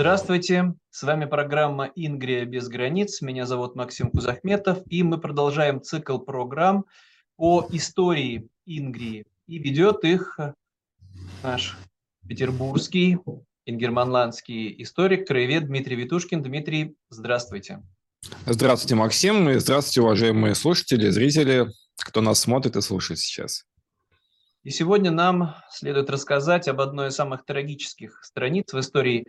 Здравствуйте, с вами программа «Ингрия без границ». Меня зовут Максим Кузахметов, и мы продолжаем цикл программ по истории Ингрии. И ведет их наш петербургский, ингерманландский историк, краевед Дмитрий Витушкин. Дмитрий, здравствуйте. Здравствуйте, Максим, и здравствуйте, уважаемые слушатели, зрители, кто нас смотрит и слушает сейчас. И сегодня нам следует рассказать об одной из самых трагических страниц в истории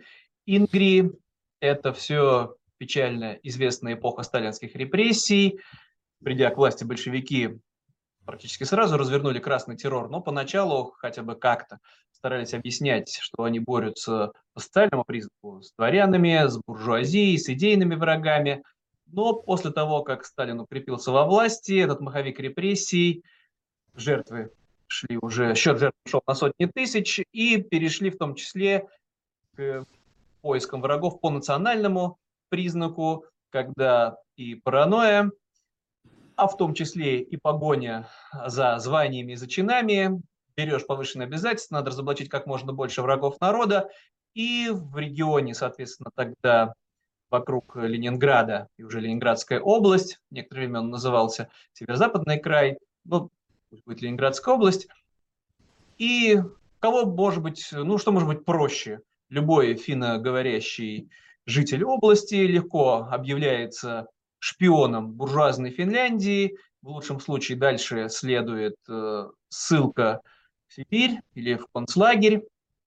Ингрии. Это все печально известная эпоха сталинских репрессий. Придя к власти большевики, практически сразу развернули красный террор, но поначалу хотя бы как-то старались объяснять, что они борются по социальному признаку с дворянами, с буржуазией, с идейными врагами. Но после того, как Сталин укрепился во власти, этот маховик репрессий, жертвы шли уже, счет жертв шел на сотни тысяч, и перешли в том числе к поиском врагов по национальному признаку, когда и паранойя, а в том числе и погоня за званиями и за чинами, берешь повышенные обязательства, надо разоблачить как можно больше врагов народа, и в регионе, соответственно, тогда вокруг Ленинграда и уже Ленинградская область, некоторое время он назывался Северо-Западный край, ну, пусть будет Ленинградская область, и кого может быть, ну, что может быть проще? Любой финноговорящий житель области легко объявляется шпионом буржуазной Финляндии, в лучшем случае дальше следует э, ссылка в Сибирь или в концлагерь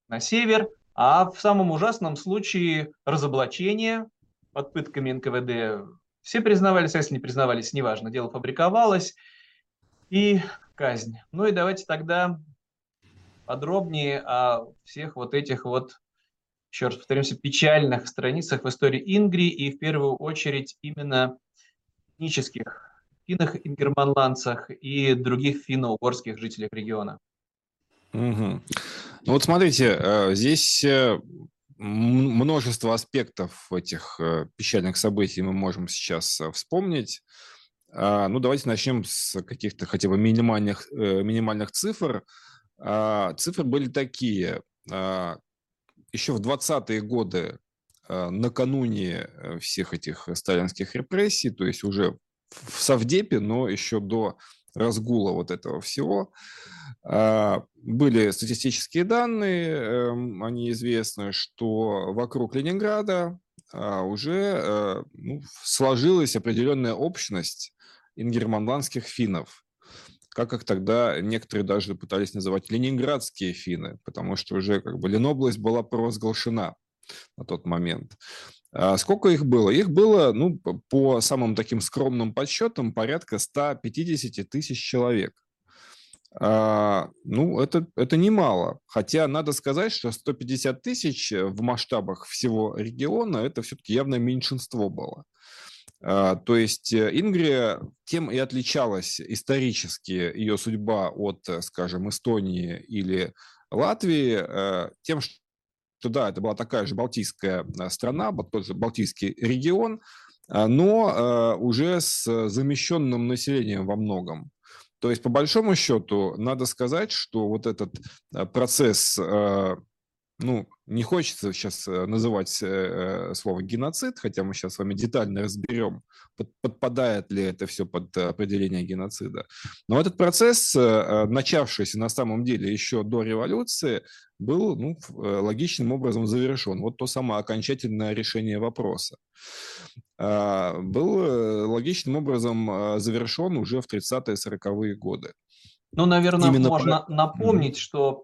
на север, а в самом ужасном случае разоблачение под пытками НКВД. Все признавались, а если не признавались, неважно, дело фабриковалось, и казнь. Ну и давайте тогда подробнее о всех вот этих вот, еще раз повторимся, печальных страницах в истории Ингрии и в первую очередь именно этнических финнах, ингерманландцах и других финно-угорских жителях региона. Угу. Вот смотрите, э, здесь э, множество аспектов этих э, печальных событий мы можем сейчас вспомнить. А, ну, давайте начнем с каких-то хотя бы минимальных, минимальных цифр. А, цифры были такие. А, Еще в 20-е годы, накануне всех этих сталинских репрессий, то есть уже в Совдепе, но еще до разгула вот этого всего. А, были статистические данные, эм, они известны, что вокруг Ленинграда а, уже э, ну, сложилась определенная общность ингерманландских финнов, как их тогда некоторые даже пытались называть ленинградские финны, потому что уже как бы Ленобласть была провозглашена на тот момент. А сколько их было? Их было, ну, по самым таким скромным подсчетам, порядка 150 тысяч человек. А, ну, это, это немало. Хотя надо сказать, что 150 тысяч в масштабах всего региона это все-таки явно меньшинство было. А, то есть э, Ингрия тем и отличалась исторически ее судьба от, скажем, Эстонии или Латвии, э, тем, что да, это была такая же балтийская э, страна, тот же балтийский регион, э, но э, уже с замещенным населением во многом. То есть, по большому счету, надо сказать, что вот этот процесс ну, не хочется сейчас э, называть э, э, слово геноцид, хотя мы сейчас с вами детально разберем, подпадает ли это все под определение геноцида. Но этот процесс, начавшийся на самом деле еще до революции, был ну, логичным образом завершен. Вот то самое окончательное решение вопроса. А, был логичным образом завершен уже в 30-40-е годы. Ну, наверное, Именно можно про... напомнить, mm-hmm. что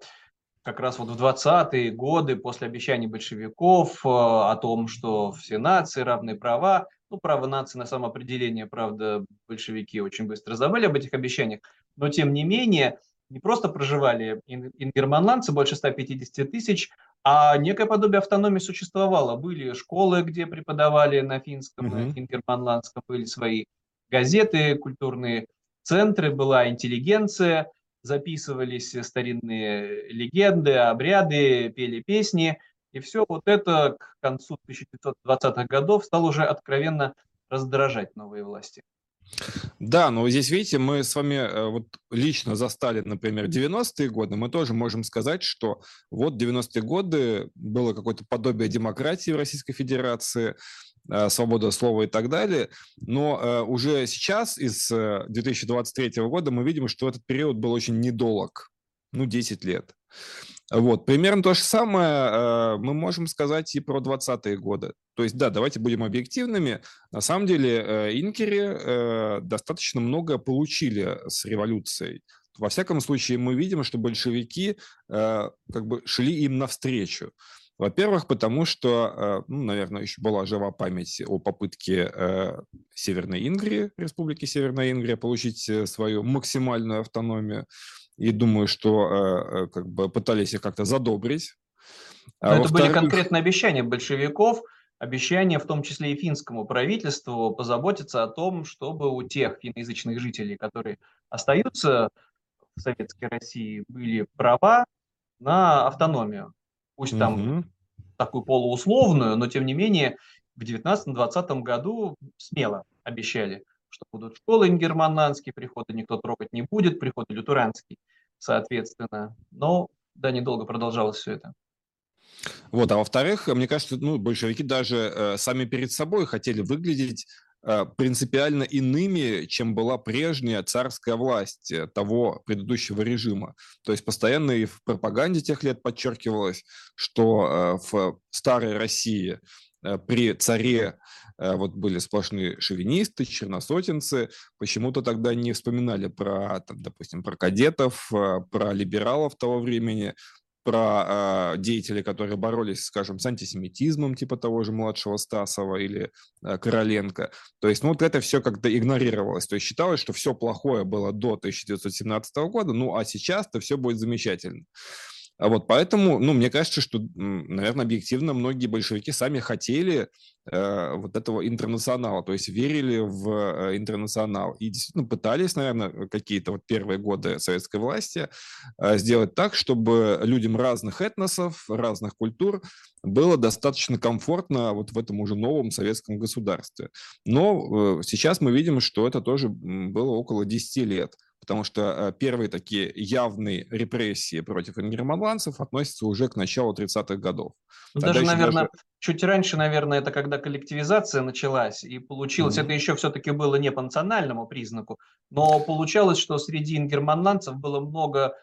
как раз вот в 20-е годы после обещаний большевиков э, о том, что все нации равны права, ну, право нации на самоопределение, правда, большевики очень быстро забыли об этих обещаниях, но тем не менее не просто проживали ингерманландцы, больше 150 тысяч, а некое подобие автономии существовало. Были школы, где преподавали на финском, mm-hmm. на ингерманландском, были свои газеты, культурные центры, была интеллигенция – записывались старинные легенды, обряды, пели песни. И все вот это к концу 1920-х годов стало уже откровенно раздражать новые власти. Да, но здесь, видите, мы с вами э, вот лично застали, например, 90-е годы. Мы тоже можем сказать, что вот 90-е годы было какое-то подобие демократии в Российской Федерации, свобода слова и так далее. Но э, уже сейчас, из 2023 года, мы видим, что этот период был очень недолг, ну, 10 лет. Вот, примерно то же самое мы можем сказать и про 20-е годы. То есть, да, давайте будем объективными. На самом деле, э, инкери э, достаточно много получили с революцией. Во всяком случае, мы видим, что большевики э, как бы шли им навстречу. Во-первых, потому что, ну, наверное, еще была жива память о попытке Северной Ингрии, Республики Северная Ингрия, получить свою максимальную автономию. И думаю, что как бы пытались их как-то задобрить. А это были конкретные обещания большевиков – обещание, в том числе и финскому правительству, позаботиться о том, чтобы у тех финноязычных жителей, которые остаются в Советской России, были права на автономию. Пусть там угу. такую полуусловную, но тем не менее в 19-20 году смело обещали, что будут школы ингерманландские, приходы никто трогать не будет, приходы лютеранские, соответственно. Но да, недолго продолжалось все это. Вот, а во-вторых, мне кажется, ну, большевики даже э, сами перед собой хотели выглядеть принципиально иными, чем была прежняя царская власть э, того предыдущего режима. То есть постоянно и в пропаганде тех лет подчеркивалось, что э, в старой России э, при царе вот были сплошные шовинисты, черносотенцы, почему-то тогда не вспоминали про, там, допустим, про кадетов, про либералов того времени, про э, деятелей, которые боролись, скажем, с антисемитизмом, типа того же младшего Стасова или э, Короленко. То есть, ну, вот это все как-то игнорировалось. То есть считалось, что все плохое было до 1917 года, ну, а сейчас-то все будет замечательно. А вот поэтому, ну, мне кажется, что, наверное, объективно многие большевики сами хотели э, вот этого интернационала, то есть верили в э, интернационал и действительно пытались, наверное, какие-то вот первые годы советской власти э, сделать так, чтобы людям разных этносов, разных культур было достаточно комфортно вот в этом уже новом советском государстве. Но э, сейчас мы видим, что это тоже было около 10 лет потому что э, первые такие явные репрессии против ингерманландцев относятся уже к началу 30-х годов. Ну, даже, наверное, даже... чуть раньше, наверное, это когда коллективизация началась, и получилось, mm-hmm. это еще все-таки было не по национальному признаку, но получалось, что среди ингерманландцев было много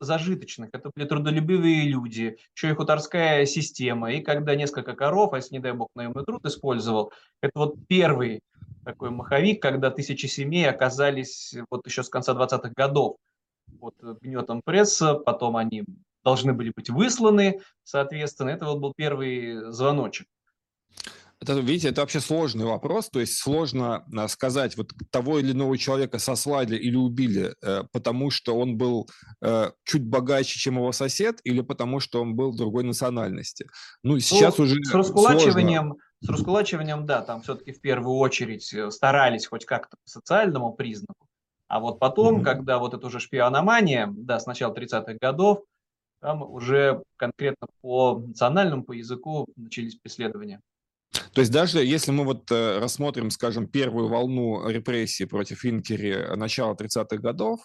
зажиточных, это были трудолюбивые люди, еще и хуторская система, и когда несколько коров, а если, не дай бог, наемный труд использовал, это вот первый такой маховик, когда тысячи семей оказались вот еще с конца 20-х годов. Под гнетом пресса, потом они должны были быть высланы, соответственно, это вот был первый звоночек. Это, видите, это вообще сложный вопрос, то есть сложно а, сказать, вот того или иного человека сослали или убили, э, потому что он был э, чуть богаче, чем его сосед, или потому что он был другой национальности. Ну, сейчас ну, уже С раскулачиванием сложно с раскулачиванием, да, там все-таки в первую очередь э, старались хоть как-то по социальному признаку. А вот потом, mm-hmm. когда вот это уже шпиономания, да, с начала 30-х годов, там уже конкретно по национальному, по языку начались преследования. То есть даже если мы вот э, рассмотрим, скажем, первую волну репрессий против Инкери начала 30-х годов,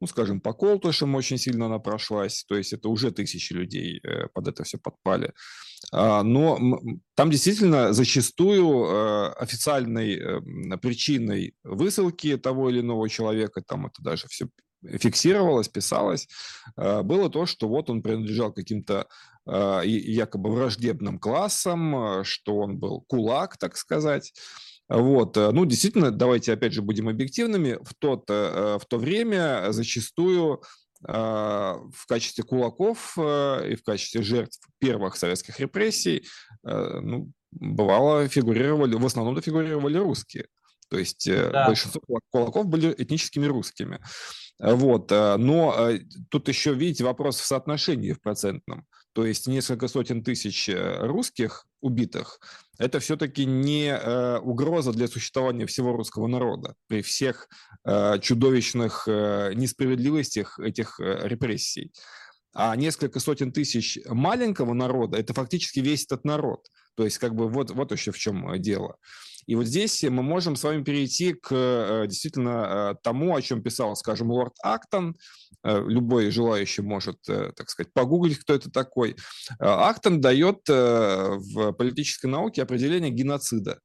ну, скажем, по Колтушам очень сильно она прошлась, то есть это уже тысячи людей э, под это все подпали. А, но там действительно зачастую э, официальной э, причиной высылки того или иного человека, там это даже все фиксировалось, писалось, было то, что вот он принадлежал каким-то якобы враждебным классам, что он был кулак, так сказать, вот. Э, ну, действительно, давайте опять же будем объективными. В, тот, э, в то время зачастую а, в качестве кулаков э, и в качестве жертв первых советских репрессий ну, бывало фигурировали, в основном фигурировали русские. То есть да. большинство кулаков были этническими русскими. Вот. Но тут еще, видите, вопрос в соотношении в процентном. То есть несколько сотен тысяч русских убитых, это все-таки не э, угроза для существования всего русского народа при всех э, чудовищных э, несправедливостях этих э, репрессий. А несколько сотен тысяч маленького народа – это фактически весь этот народ. То есть как бы вот, вот еще в чем дело. И вот здесь мы можем с вами перейти к э, действительно тому, о чем писал, скажем, лорд Актон. Любой желающий может, так сказать, погуглить, кто это такой. Актон дает в политической науке определение геноцида.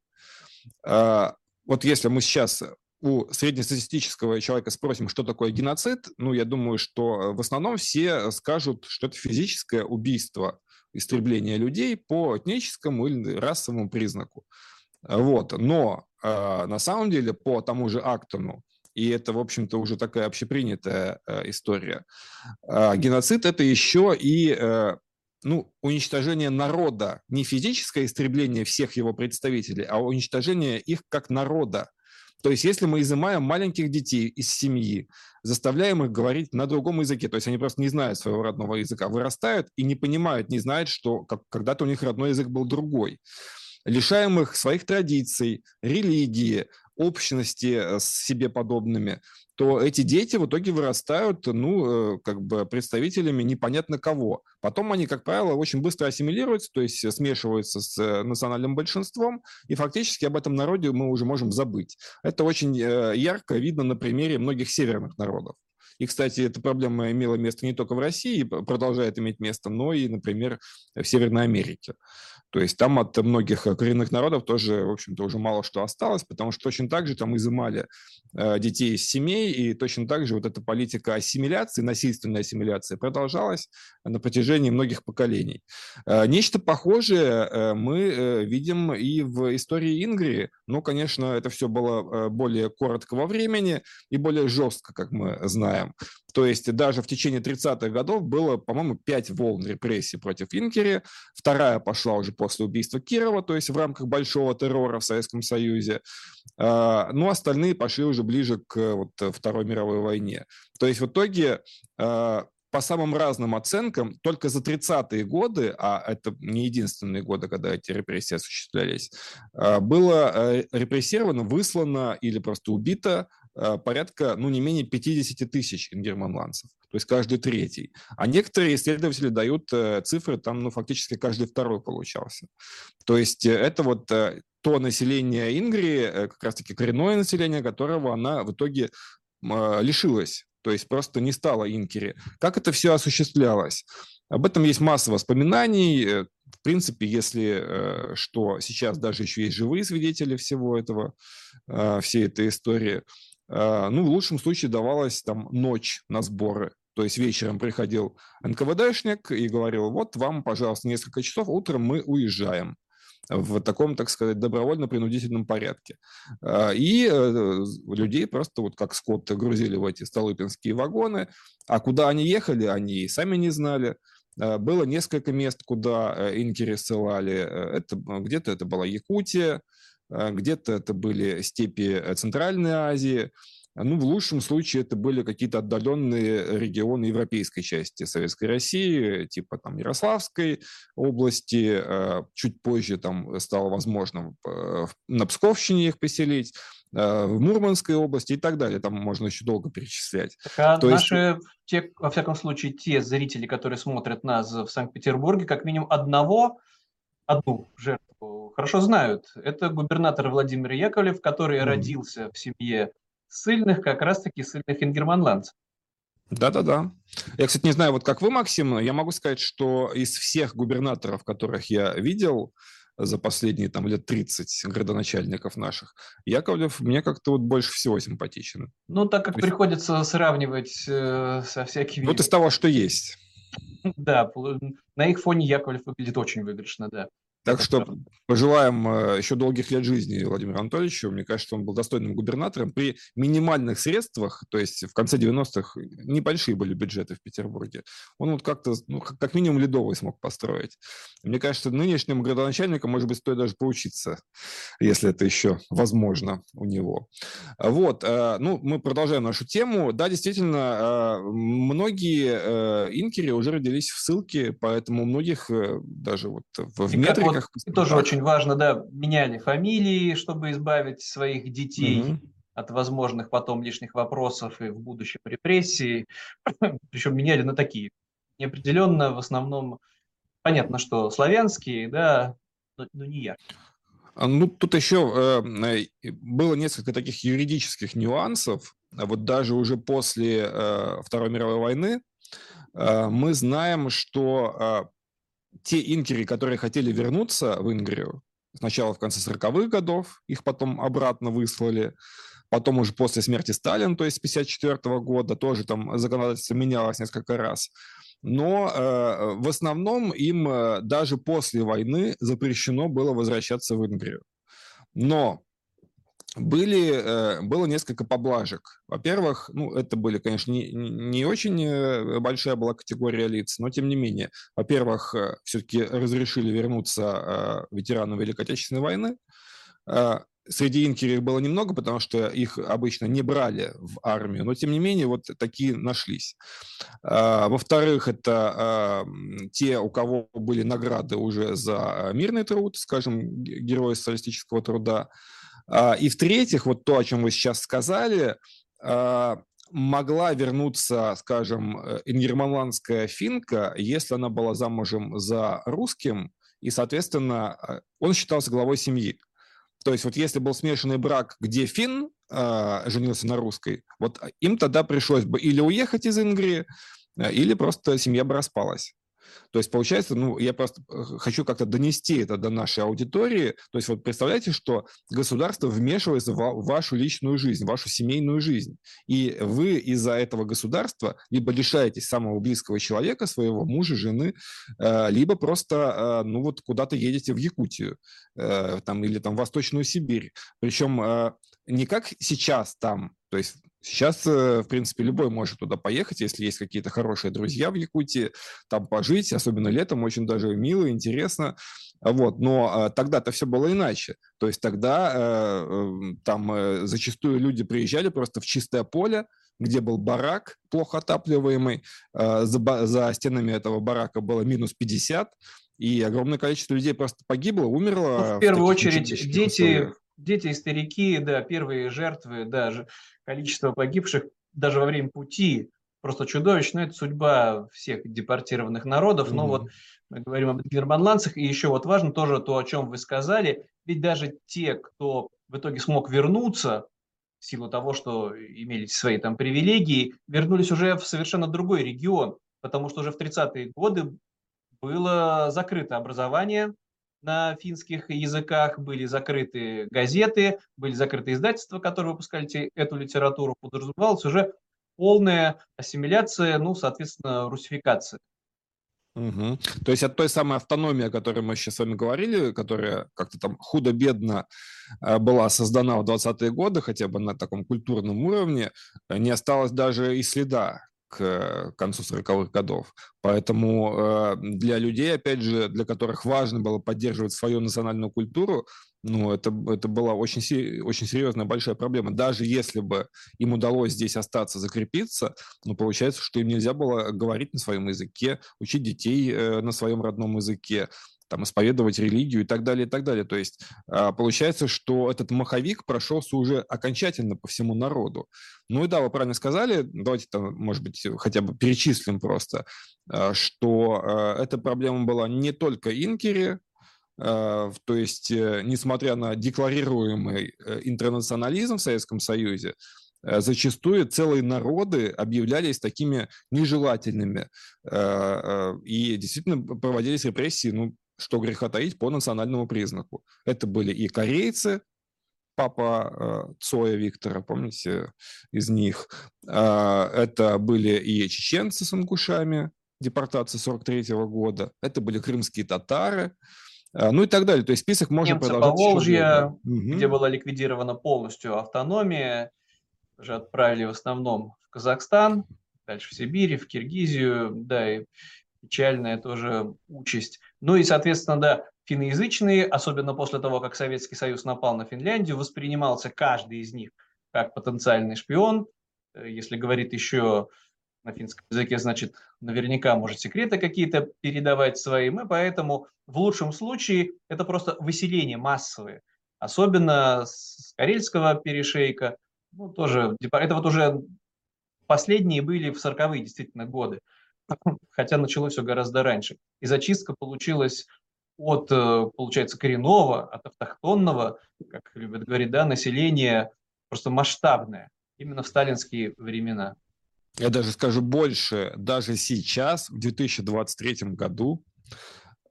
Вот если мы сейчас у среднестатистического человека спросим, что такое геноцид, ну, я думаю, что в основном все скажут, что это физическое убийство, истребление людей по этническому или расовому признаку. Вот. Но э, на самом деле по тому же Актону, и это, в общем-то, уже такая общепринятая э, история, э, геноцид – это еще и э, ну, уничтожение народа, не физическое истребление всех его представителей, а уничтожение их как народа. То есть если мы изымаем маленьких детей из семьи, заставляем их говорить на другом языке, то есть они просто не знают своего родного языка, вырастают и не понимают, не знают, что как, когда-то у них родной язык был другой. Лишаем их своих традиций, религии, общности э, с себе подобными, то эти дети в итоге вырастают, ну, э, как бы представителями непонятно кого. Потом они, как правило, очень быстро ассимилируются, то есть смешиваются с э, национальным большинством, и фактически об этом народе мы уже можем забыть. Это очень ярко видно на примере многих северных народов. И, кстати, эта проблема имела место не только в России, продолжает иметь место, но и, например, в Северной Америке. То есть там от многих э, коренных народов тоже, в общем-то, уже мало что осталось, потому что точно так же там изымали э, детей из семей, и точно так же вот эта политика ассимиляции, насильственной ассимиляции продолжалась на протяжении многих поколений. Э, нечто похожее мы видим и в истории Ингрии. Ну, конечно, это все было более коротко во времени и более жестко, как мы знаем. То есть даже в течение 30-х годов было, по-моему, пять волн репрессий против Инкери. Вторая пошла уже после убийства Кирова, то есть в рамках большого террора в Советском Союзе. А, ну, остальные пошли уже ближе к вот, Второй мировой войне. То есть в итоге а, по самым разным оценкам, только за 30-е годы, а это не единственные годы, когда эти репрессии осуществлялись, а, было э, репрессировано, выслано или просто убито Э, порядка, ну, не менее 50 тысяч ингерманландцев, то есть каждый третий. А некоторые исследователи дают э, цифры, там, ну, фактически каждый второй получался. То есть э, это вот то население Ингрии, как раз-таки коренное население, которого она в итоге лишилась, то есть просто не стала инкери. Как это все осуществлялось? Об этом есть масса воспоминаний. В принципе, если что, сейчас даже еще есть живые свидетели всего этого, всей этой истории. Ну, в лучшем случае давалась там ночь на сборы. То есть вечером приходил НКВДшник и говорил, вот вам, пожалуйста, несколько часов, утром мы уезжаем в таком, так сказать, добровольно-принудительном порядке. А, и э, людей просто вот как скот грузили в эти столыпинские вагоны, а куда они ехали, они сами не знали. А, было несколько мест, куда э, инкери ссылали. Э, это, где-то это была Якутия, а, где-то это были степи Центральной Азии, ну, в лучшем случае это были какие-то отдаленные регионы европейской части Советской России, типа там Ярославской области. А, чуть позже там стало возможным э, на Псковщине их поселить, а, в Мурманской области и так далее. Там можно еще долго перечислять. Так, а То наши, есть... те, во всяком случае, те зрители, которые смотрят нас в Санкт-Петербурге, как минимум одного, одну жертву хорошо знают. Это губернатор Владимир Яковлев, который mm. родился в семье сильных, как раз-таки сильных ингерманландцев. Да-да-да. Я, кстати, не знаю, вот как вы, Максим, я могу сказать, что из всех губернаторов, которых я видел за последние там лет 30 градоначальников наших, Яковлев мне как-то вот больше всего симпатичен. Ну, так как есть... приходится сравнивать э, со всякими... Вот из того, что есть. Да, на их фоне Яковлев выглядит очень выигрышно, да. Так что пожелаем э, еще долгих лет жизни Владимиру Анатольевичу. Мне кажется, он был достойным губернатором при минимальных средствах, то есть в конце 90-х небольшие были бюджеты в Петербурге. Он вот как-то, ну, как минимум ледовый смог построить. Мне кажется, нынешним градоначальникам, может быть, стоит даже поучиться, если это еще возможно у него. Вот, э, ну, мы продолжаем нашу тему. Да, действительно, э, многие инкери уже родились в ссылке, поэтому у многих даже вот в метриках вот, тоже очень важно, да, меняли фамилии, чтобы избавить своих детей угу. от возможных потом лишних вопросов и в будущем репрессий. Причем меняли на такие. Неопределенно, в основном, понятно, что славянские, да, но, но не я. А, ну, тут еще э, было несколько таких юридических нюансов. Вот даже уже после э, Второй мировой войны э, мы знаем, что те инкеры, которые хотели вернуться в Ингрию, сначала в конце 40-х годов, их потом обратно выслали, потом уже после смерти Сталина, то есть с 1954 года, тоже там законодательство менялось несколько раз. Но э, в основном им э, даже после войны запрещено было возвращаться в Ингрию. Но были, э, было несколько поблажек. Во-первых, ну, это были, конечно, не, не очень э, большая была категория лиц, но тем не менее. Во-первых, э, все-таки разрешили вернуться ветеранам Великой Отечественной войны. Среди инкеров было немного, потому что их обычно не брали в армию, но тем не менее вот такие нашлись. Во-вторых, это те, у кого были награды уже за мирный труд, скажем, герои социалистического труда, и в-третьих, вот то, о чем вы сейчас сказали, а, могла вернуться, скажем, э, ингерманландская финка, если она была замужем за русским, и, соответственно, а, он считался главой семьи. То есть вот если был смешанный брак, где фин э, женился на русской, вот им тогда пришлось бы или уехать из Ингрии, или просто семья бы распалась. То есть получается, ну, я просто э, хочу как-то донести это до нашей аудитории. То есть вот представляете, что государство вмешивается в вашу личную жизнь, в вашу семейную жизнь. И вы из-за этого государства либо лишаетесь самого близкого человека, своего мужа, жены, э, либо просто, э, ну, вот куда-то едете в Якутию там, или там в Восточную Сибирь. Причем не как сейчас там, то есть Сейчас, э, в принципе, любой может туда поехать, если есть какие-то хорошие друзья в Якутии, там пожить, особенно летом, очень даже мило, интересно. Вот. Но а, тогда-то все было иначе. То есть тогда э, эм, там э, зачастую люди приезжали просто в чистое поле, где был барак, плохо отапливаемый. За, за стенами этого барака было минус 50, и огромное количество людей просто погибло, умерло. Ну, в первую в очередь дети, дети и старики, да, первые жертвы, да, количество погибших даже во время пути просто чудовищно. Это судьба всех депортированных народов. Mm-hmm. Но вот мы говорим об германландцах. И еще вот важно тоже то, о чем вы сказали. Ведь даже те, кто в итоге смог вернуться, в силу того, что имели свои там привилегии, вернулись уже в совершенно другой регион. Потому что уже в 30-е годы было закрыто образование, на финских языках, были закрыты газеты, были закрыты издательства, которые выпускали эту литературу, подразумевалась уже полная ассимиляция, ну, соответственно, русификация. Угу. То есть от той самой автономии, о которой мы сейчас с вами говорили, которая как-то там худо-бедно э, была создана в 20-е годы, хотя бы на таком культурном уровне, э, не осталось даже и следа к концу 40-х годов. Поэтому э, для людей, опять же, для которых важно было поддерживать свою национальную культуру, ну, это, это была очень, очень серьезная большая проблема. Даже если бы им удалось здесь остаться, закрепиться, ну, получается, что им нельзя было говорить на своем языке, учить детей э, на своем родном языке, там, исповедовать религию и так далее, и так далее. То есть а, получается, что этот маховик прошелся уже окончательно по всему народу. Ну и да, вы правильно сказали, давайте там, может быть, хотя бы перечислим просто, а, что а, эта проблема была не только инкери, то есть, э, несмотря на декларируемый э, интернационализм в Советском Союзе, э, зачастую целые народы объявлялись такими нежелательными. И действительно проводились репрессии ну, что греха таить, по национальному признаку. Это были и корейцы, папа э, Цоя Виктора, помните, из них. Э, это были и чеченцы с ингушами, депортации 43 -го года. Это были крымские татары, э, ну и так далее. То есть список можно Немцы продолжать. Поволжья, угу. где была ликвидирована полностью автономия, уже отправили в основном в Казахстан, дальше в Сибирь, в Киргизию, да, и печальная тоже участь. Ну и, соответственно, да, финноязычные, особенно после того, как Советский Союз напал на Финляндию, воспринимался каждый из них как потенциальный шпион. Э, если говорит еще на финском языке, значит, наверняка может секреты какие-то передавать своим, и поэтому в лучшем случае это просто выселение массовое, особенно с Карельского перешейка, ну, тоже, это вот уже последние были в 40-е действительно годы хотя началось все гораздо раньше. И зачистка получилась от, э, получается, коренного, от автохтонного, как любят говорить, да, населения просто масштабное, именно в сталинские времена. Я даже скажу больше, даже сейчас, в 2023 году,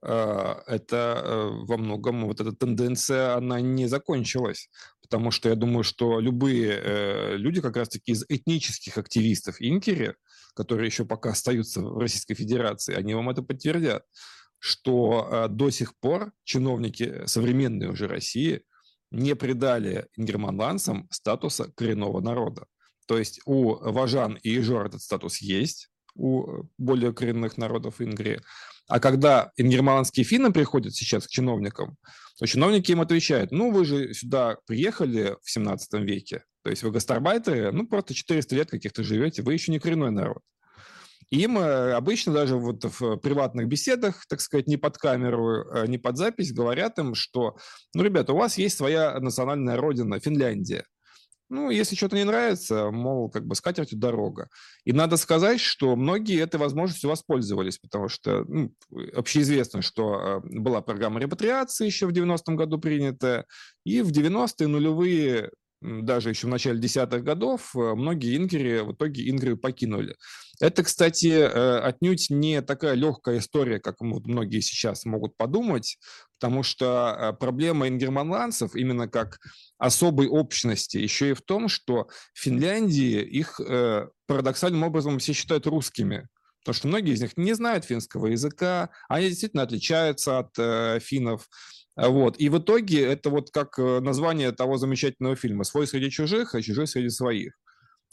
э, это э, во многом, вот эта тенденция, она не закончилась. Потому что я думаю, что любые люди, как раз-таки из этнических активистов Инкери, которые еще пока остаются в Российской Федерации, они вам это подтвердят что э, до сих пор чиновники современной уже России не придали ингерманландцам статуса коренного народа. То есть у важан и ижор этот статус есть, у более коренных народов Ингрии. А когда ингерманские финны приходят сейчас к чиновникам, то чиновники им отвечают, ну, вы же сюда приехали в 17 веке, то есть вы гастарбайтеры, ну, просто 400 лет каких-то живете, вы еще не коренной народ. Им э, обычно даже вот в приватных беседах, так сказать, не под камеру, э, не под запись, говорят им, что, ну, ребята, у вас есть своя национальная родина, Финляндия. Ну, если что-то не нравится, мол, как бы скатертью дорога. И надо сказать, что многие этой возможностью воспользовались, потому что ну, общеизвестно, что э, была программа репатриации еще в 90-м году принятая, и в 90-е нулевые даже еще в начале десятых годов э, многие ингери в итоге Ингрию покинули. Это, кстати, э, отнюдь не такая легкая история, как многие сейчас могут подумать, потому что э, проблема ингерманландцев именно как особой общности еще и в том, что в Финляндии их парадоксальным образом все считают русскими. Потому что многие из них не знают финского языка, они действительно отличаются от э, финнов. Вот. И в итоге это вот как э, название того замечательного фильма «Свой среди чужих, а чужой среди своих».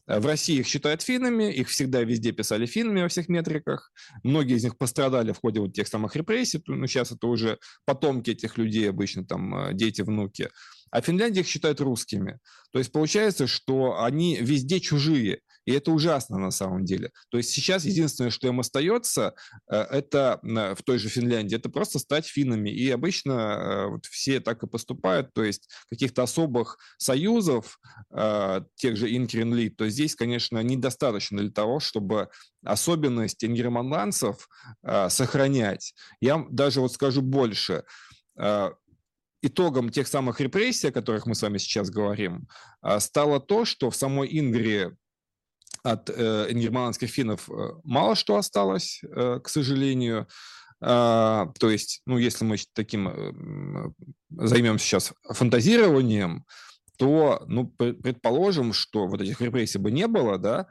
Э, в России их считают финнами, их всегда везде писали финнами во всех метриках. Многие из них пострадали в ходе вот тех самых репрессий. Ну, сейчас это уже потомки этих людей, обычно там э, дети, внуки. А Финляндия их считают русскими. То есть получается, что они везде чужие. И это ужасно на самом деле. То есть сейчас единственное, что им остается, э, это в той же Финляндии, это просто стать финнами. И обычно э, вот все так и поступают. То есть каких-то особых союзов, э, тех же Инкеренли, то здесь, конечно, недостаточно для того, чтобы особенность ингерманландцев сохранять. Я даже вот скажу больше итогом тех самых репрессий, о которых мы с вами сейчас говорим, стало то, что в самой Ингрии от э, ингерманских финнов э, мало что осталось, э, к сожалению. А, то есть, ну, если мы таким э, займемся сейчас фантазированием, то, ну, предположим, что вот этих репрессий бы не было, да,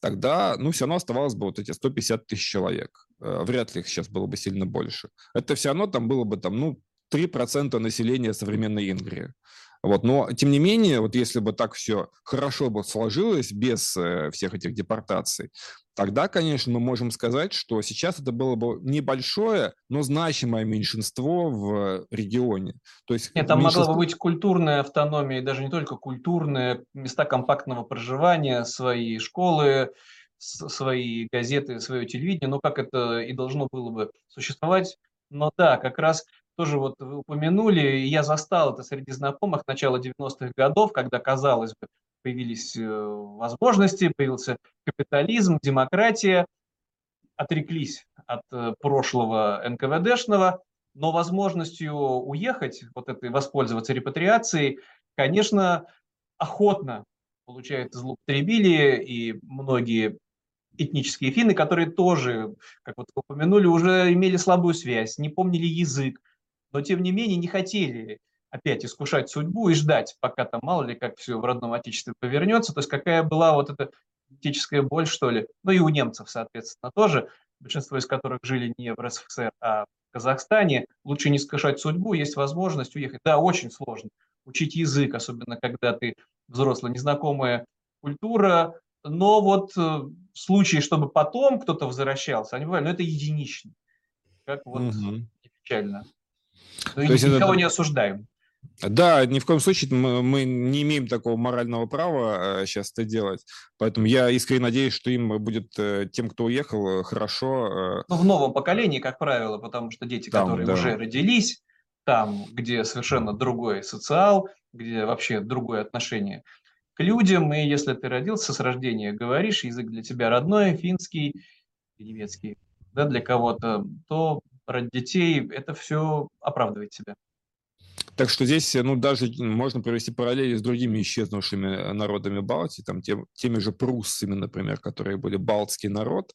тогда, ну, все равно оставалось бы вот эти 150 тысяч человек. Э, вряд ли их сейчас было бы сильно больше. Это все равно там было бы там, ну, 3% населения современной Ингрии. Вот, но, тем не менее, вот если бы так все хорошо бы сложилось без э, всех этих депортаций, тогда, конечно, мы можем сказать, что сейчас это было бы небольшое, но значимое меньшинство в регионе. То есть там меньшинство... могла бы быть культурная автономия, и даже не только культурная, места компактного проживания, свои школы, свои газеты, свое телевидение, ну как это и должно было бы существовать. Но да, как раз тоже вот вы упомянули, я застал это среди знакомых начала 90-х годов, когда, казалось бы, появились э, возможности, появился капитализм, демократия, отреклись от э, прошлого НКВДшного, но возможностью уехать, вот этой воспользоваться репатриацией, конечно, охотно, получается, злоупотребили, и многие этнические финны, которые тоже, как вот упомянули, уже имели слабую связь, не помнили язык, но тем не менее не хотели опять искушать судьбу и ждать, пока там мало ли как все в родном отечестве повернется. То есть какая была вот эта политическая боль, что ли. Ну и у немцев, соответственно, тоже, большинство из которых жили не в РСФСР, а в Казахстане. Лучше не искушать судьбу, есть возможность уехать. Да, очень сложно. Учить язык, особенно когда ты взрослый, незнакомая культура. Но вот э, случаи, чтобы потом кто-то возвращался, они бывают, но это единичные. Как вот угу. печально. Ну, То есть никого это... не осуждаем. Да, ни в коем случае мы, не имеем такого морального права сейчас э, это делать. Поэтому я искренне надеюсь, что им будет э, тем, кто уехал, э, хорошо. Ну, в новом поколении, как правило, потому что дети, там, которые да. уже родились, там, где совершенно другой социал, где вообще другое отношение к людям, и если ты родился с рождения, говоришь, язык для тебя родной, финский, немецкий, да, для кого-то, то ради детей, это все оправдывает себя. Так что здесь, ну, даже можно провести параллели с другими исчезнувшими народами Балтии, там, тем, теми же пруссами, например, которые были балтский народ,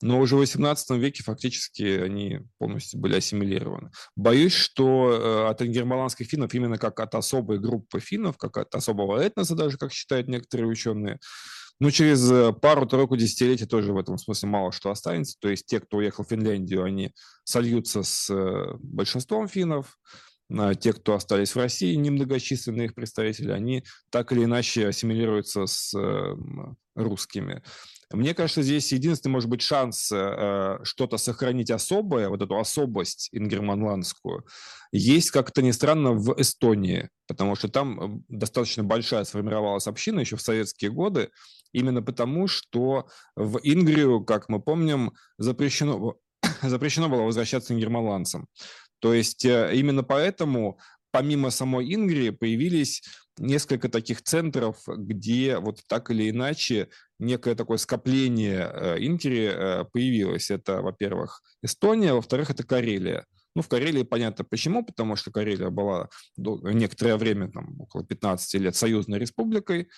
но уже в XVIII веке фактически они полностью были ассимилированы. Боюсь, что э, от ингермаланских финнов именно как от особой группы финнов, как от особого этноса даже, как считают некоторые ученые, ну, через э, пару-тройку десятилетий тоже в этом смысле мало что останется. То есть те, кто уехал в Финляндию, они сольются с э, большинством финнов, те, кто остались в России, немногочисленные их представители, они так или иначе ассимилируются с русскими. Мне кажется, здесь единственный, может быть, шанс э, что-то сохранить особое, вот эту особость ингерманландскую, есть, как то ни странно, в Эстонии, потому что там э, достаточно большая сформировалась община еще в советские годы, именно потому, что в Ингрию, как мы помним, запрещено, запрещено было возвращаться ингерманландцам. То есть э, именно поэтому помимо самой Ингрии появились несколько таких центров, где вот так или иначе некое такое скопление э, Ингрии э, появилось. Это, во-первых, Эстония, во-вторых, это Карелия. Ну, в Карелии понятно почему, потому что Карелия была некоторое время, там, около 15 лет, союзной республикой,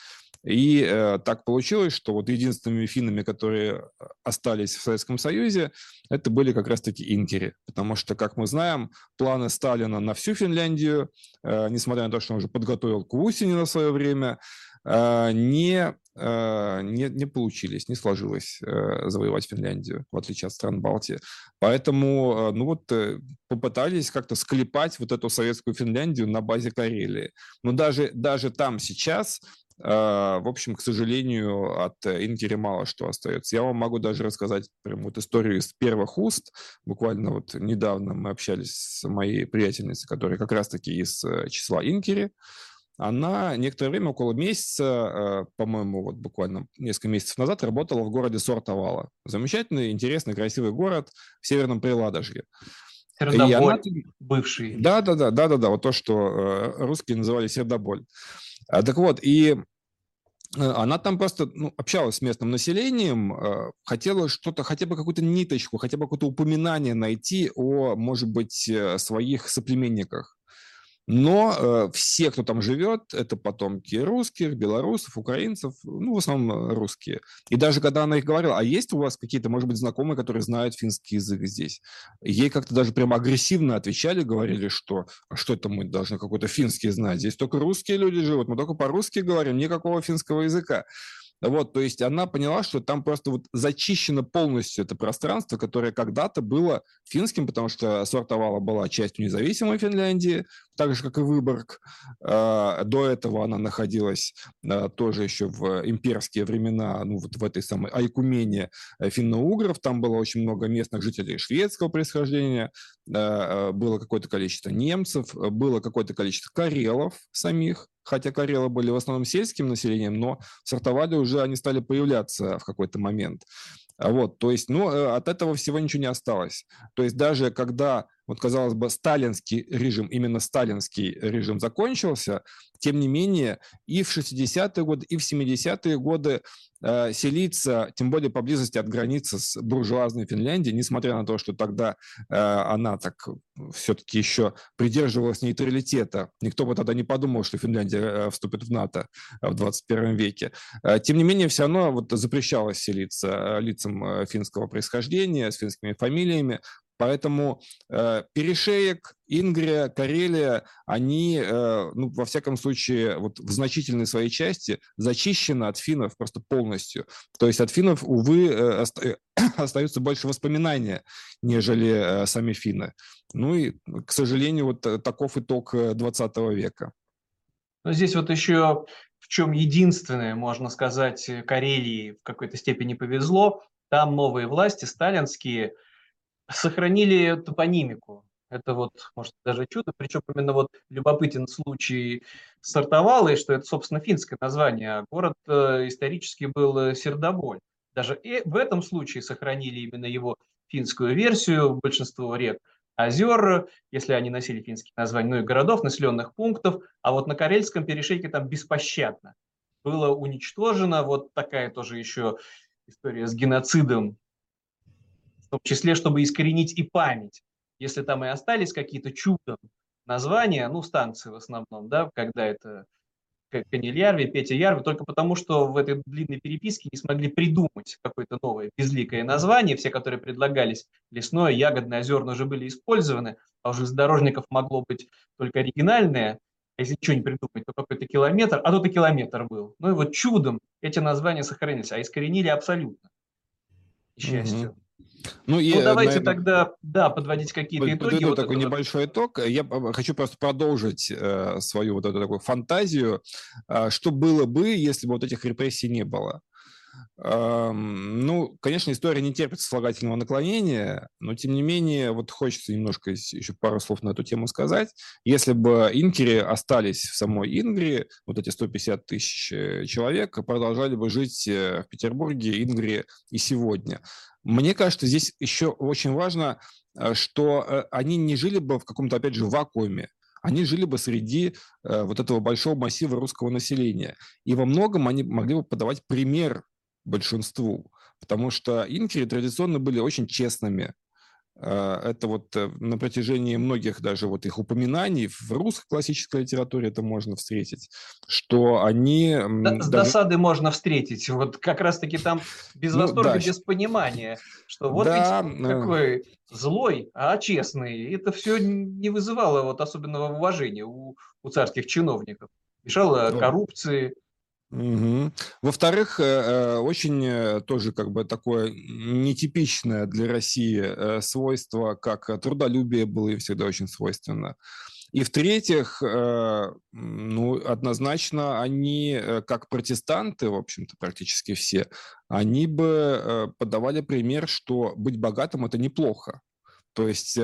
и э, так получилось, что вот единственными финнами, которые э, остались в Советском Союзе, это были как раз-таки инкери. Потому что, как мы знаем, планы Сталина на всю Финляндию, э, несмотря на то, что он уже подготовил Кусини на свое время, э, не, э, не, не получились, не сложилось э, завоевать Финляндию, в отличие от стран Балтии. Поэтому, э, ну вот, э, попытались как-то склепать вот эту советскую Финляндию на базе Карелии. Но даже, даже там сейчас в общем, к сожалению, от Инкери мало что остается. Я вам могу даже рассказать прям вот историю из первых уст. Буквально вот недавно мы общались с моей приятельницей, которая как раз-таки из э, числа Инкери. Она некоторое время, около месяца, э, по-моему, вот буквально несколько месяцев назад работала в городе Сортовала. Замечательный, интересный, красивый город в Северном Приладожье. Сердоболь, она... бывший. Да, да, да, да, да, да, вот то, что э, русские называли Сердоболь. А, так вот, и э, она там просто ну, общалась с местным населением, э, хотела что-то, хотя бы какую-то ниточку, хотя бы какое-то упоминание найти о, может быть, э, своих соплеменниках. Но э, все, кто там живет, это потомки русских, белорусов, украинцев, ну, в основном русские. И даже когда она их говорила, а есть у вас какие-то, может быть, знакомые, которые знают финский язык здесь? Ей как-то даже прямо агрессивно отвечали, говорили, что а что это мы должны какой-то финский знать? Здесь только русские люди живут, мы только по-русски говорим, никакого финского языка. Вот, то есть она поняла, что там просто вот зачищено полностью это пространство, которое когда-то было финским, потому что Сортовала была частью независимой Финляндии, так же, как и Выборг. А, до этого она находилась а, тоже еще в имперские времена, ну вот в этой самой Айкумене э, финно-угров. Там было очень много местных жителей шведского происхождения, было какое-то количество немцев, было какое-то количество карелов самих, хотя Карелы были в основном сельским населением, но в Сартовале уже они стали появляться в какой-то момент. Вот, то есть, ну, э, от этого всего ничего не осталось. То есть даже когда, вот казалось бы, сталинский режим, именно сталинский режим закончился, тем не менее и в 60-е годы, и в 70-е годы э, селиться, тем более поблизости от границы с буржуазной Финляндией, несмотря на то, что тогда э, она так все-таки еще придерживалась нейтралитета. Никто бы тогда не подумал, что Финляндия э, вступит в НАТО в 21 веке. Э, тем не менее, все равно вот запрещалось селиться э, лицам э, финского происхождения, с финскими фамилиями, Поэтому э, Перешеек, Ингрия, Карелия, они, э, ну, во всяком случае, вот в значительной своей части зачищены от финнов просто полностью. То есть от финнов, увы, э, оста- остаются больше воспоминания, нежели э, сами финны. Ну и, к сожалению, вот э, таков итог 20 э, века. Но здесь вот еще в чем единственное, можно сказать, Карелии в какой-то степени повезло, там новые власти, сталинские – сохранили топонимику. Это вот, может, даже чудо. Причем именно вот любопытен случай с Артовалой, что это, собственно, финское название, город э, исторически был э, Сердоболь. Даже и в этом случае сохранили именно его финскую версию, большинство рек, озер, если они носили финские названия, ну и городов, населенных пунктов, а вот на Карельском перешейке там беспощадно было уничтожено, вот такая тоже еще история с геноцидом том числе, чтобы искоренить и память если там и остались какие-то чудом названия, ну, станции в основном, да, когда это Каниль Ярви, Петя Ярви, только потому, что в этой длинной переписке не смогли придумать какое-то новое безликое название. Все, которые предлагались, лесное, ягодное, озерное, уже были использованы, а уже из дорожников могло быть только оригинальное. А если ничего не придумать, то какой-то километр, а тут и километр был. Ну и вот чудом эти названия сохранились, а искоренили абсолютно. К счастью. Угу. Ну, и, ну давайте наверное, тогда, да, подводить какие-то итоги. Вот такой небольшой вот. итог. Я хочу просто продолжить э, свою вот эту такую фантазию. Э, что было бы, если бы вот этих репрессий не было? Ну, конечно, история не терпит слагательного наклонения, но тем не менее, вот хочется немножко еще пару слов на эту тему сказать. Если бы инкери остались в самой Ингрии, вот эти 150 тысяч э, человек продолжали бы жить в Петербурге, Ингрии и сегодня. Мне кажется, здесь еще очень важно, э, что э, они не жили бы в каком-то, опять же, вакууме. Они жили бы среди э, вот этого большого массива русского населения. И во многом они могли бы подавать пример большинству, потому что инкери традиционно были очень честными, это вот э, на протяжении многих даже вот их упоминаний в русской классической литературе это можно встретить, что они... С даже... досады можно встретить. Вот как раз-таки там без ну, восторга, да. без понимания, что вот да, ведь какой злой, а честный. Это все не вызывало вот особенного уважения у, у царских чиновников. Мешало коррупции, Угу. Во-вторых, э, э, очень э, тоже как бы такое нетипичное для России свойство, как трудолюбие было им всегда очень свойственно. И в-третьих, ну, однозначно они, как протестанты, в общем-то, практически все, они бы подавали пример, что быть богатым – это неплохо. То есть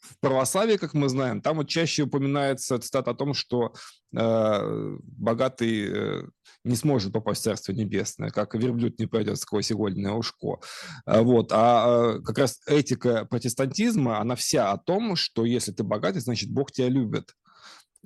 в православии, как мы знаем, там вот чаще упоминается цитата о том, что э, богатый э, не сможет попасть в Царство Небесное, как верблюд не пройдет сквозь игольное ушко. А, вот. А э, как раз этика протестантизма, она вся о том, что если ты богатый, значит, Бог тебя любит.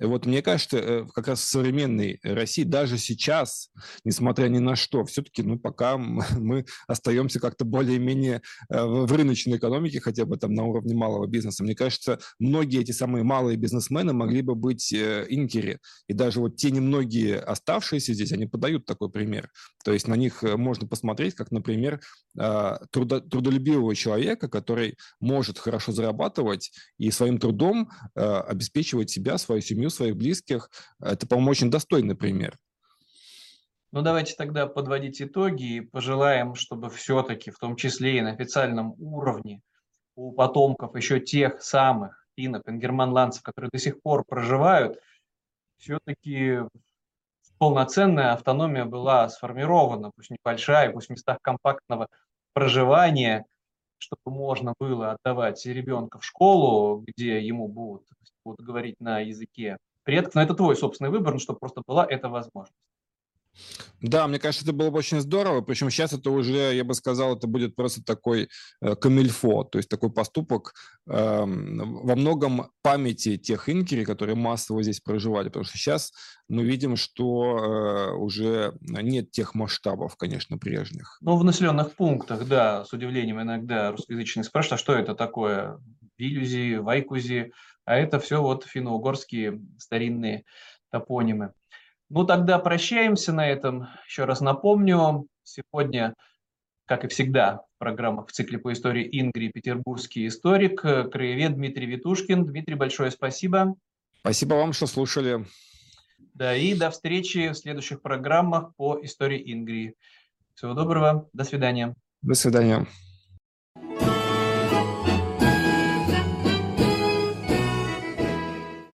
Вот мне кажется, э, как раз в современной России, даже сейчас, несмотря ни на что, все-таки, ну, пока мы остаемся как-то более-менее э, в рыночной экономике, хотя бы там на уровне малого бизнеса, мне кажется, многие эти самые малые бизнесмены могли бы быть э, инкери. И даже вот те немногие оставшиеся здесь, они подают такой пример. То есть на них можно посмотреть, как, например, трудо, трудолюбивого человека, который может хорошо зарабатывать и своим трудом обеспечивать себя, свою семью, своих близких. Это, по-моему, очень достойный пример. Ну, давайте тогда подводить итоги и пожелаем, чтобы все-таки, в том числе и на официальном уровне, у потомков еще тех самых финнов, ингерманландцев, которые до сих пор проживают, все-таки полноценная автономия была сформирована, пусть небольшая, пусть в местах компактного проживания, чтобы можно было отдавать ребенка в школу, где ему будут, будут говорить на языке предков. Но это твой собственный выбор, чтобы просто была эта возможность. Да, мне кажется, это было бы очень здорово. Причем сейчас это уже, я бы сказал, это будет просто такой э, камильфо, то есть такой поступок э, во многом памяти тех инкери, которые массово здесь проживали. Потому что сейчас мы видим, что э, уже нет тех масштабов, конечно, прежних. Ну, в населенных пунктах, да, с удивлением иногда русскоязычные спрашивают, а что это такое? Вилюзи, Вайкузи, а это все вот финно-угорские старинные топонимы. Ну, тогда прощаемся на этом. Еще раз напомню, сегодня, как и всегда, в программах в цикле по истории Ингри, петербургский историк, краевед Дмитрий Витушкин. Дмитрий, большое спасибо. Спасибо вам, что слушали. Да, и до встречи в следующих программах по истории Ингри. Всего доброго, до свидания. До свидания.